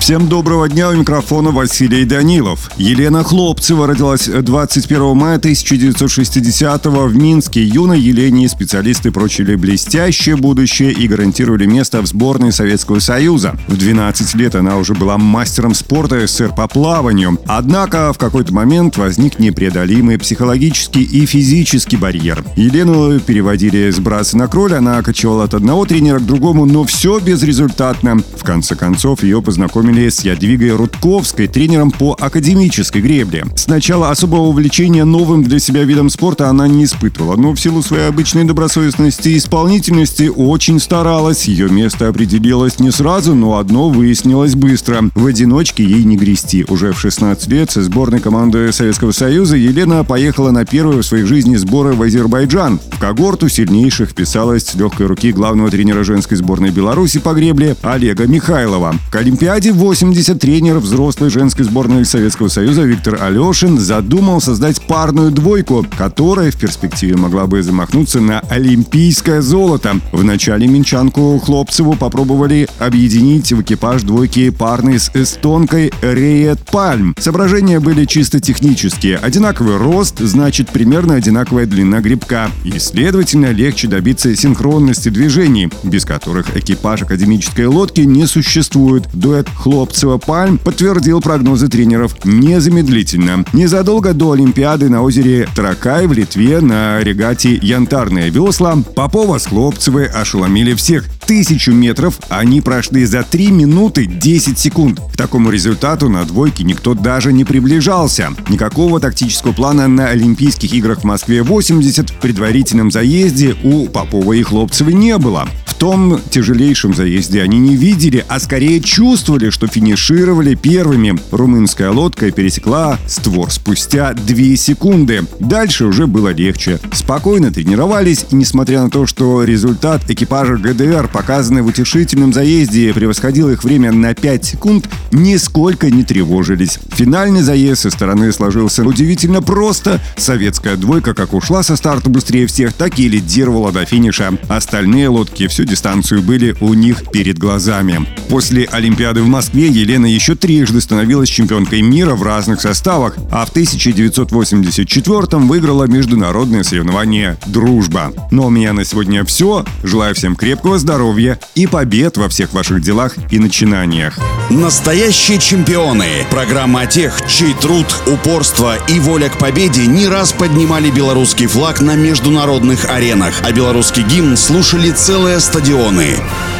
Всем доброго дня, у микрофона Василий Данилов. Елена Хлопцева родилась 21 мая 1960 в Минске. Юной Елене специалисты прочили блестящее будущее и гарантировали место в сборной Советского Союза. В 12 лет она уже была мастером спорта СССР по плаванию. Однако в какой-то момент возник непреодолимый психологический и физический барьер. Елену переводили с братца на кроль, она кочевала от одного тренера к другому, но все безрезультатно. В конце концов, ее познакомили познакомили с Ядвигой Рудковской, тренером по академической гребле. Сначала особого увлечения новым для себя видом спорта она не испытывала, но в силу своей обычной добросовестности и исполнительности очень старалась. Ее место определилось не сразу, но одно выяснилось быстро. В одиночке ей не грести. Уже в 16 лет со сборной команды Советского Союза Елена поехала на первую в своей жизни сборы в Азербайджан. В когорту сильнейших вписалась с легкой руки главного тренера женской сборной Беларуси по гребле Олега Михайлова. К Олимпиаде 80 тренер взрослой женской сборной Советского Союза Виктор Алешин задумал создать парную двойку, которая в перспективе могла бы замахнуться на олимпийское золото. В начале Минчанку Хлопцеву попробовали объединить в экипаж двойки парной с эстонкой Реет Пальм. Соображения были чисто технические. Одинаковый рост, значит примерно одинаковая длина грибка. И, следовательно, легче добиться синхронности движений, без которых экипаж академической лодки не существует. Дуэт Хлопцев Хлопцева Пальм подтвердил прогнозы тренеров незамедлительно. Незадолго до Олимпиады на озере Таракай в Литве на регате «Янтарные весла» Попова с Хлопцевой ошеломили всех. Тысячу метров они прошли за 3 минуты 10 секунд. К такому результату на двойке никто даже не приближался. Никакого тактического плана на Олимпийских играх в Москве 80 в предварительном заезде у Попова и Хлопцевой не было том тяжелейшем заезде они не видели, а скорее чувствовали, что финишировали первыми. Румынская лодка пересекла створ спустя 2 секунды. Дальше уже было легче. Спокойно тренировались, и несмотря на то, что результат экипажа ГДР, показанный в утешительном заезде, превосходил их время на 5 секунд, нисколько не тревожились. Финальный заезд со стороны сложился удивительно просто. Советская двойка как ушла со старта быстрее всех, так и лидировала до финиша. Остальные лодки всю дистанцию были у них перед глазами. После Олимпиады в Москве Елена еще трижды становилась чемпионкой мира в разных составах, а в 1984 выиграла международное соревнование «Дружба». Но у меня на сегодня все. Желаю всем крепкого здоровья и побед во всех ваших делах и начинаниях. Настоящие чемпионы. Программа о тех, чей труд, упорство и воля к победе не раз поднимали белорусский флаг на международных аренах, а белорусский гимн слушали целые стадионы.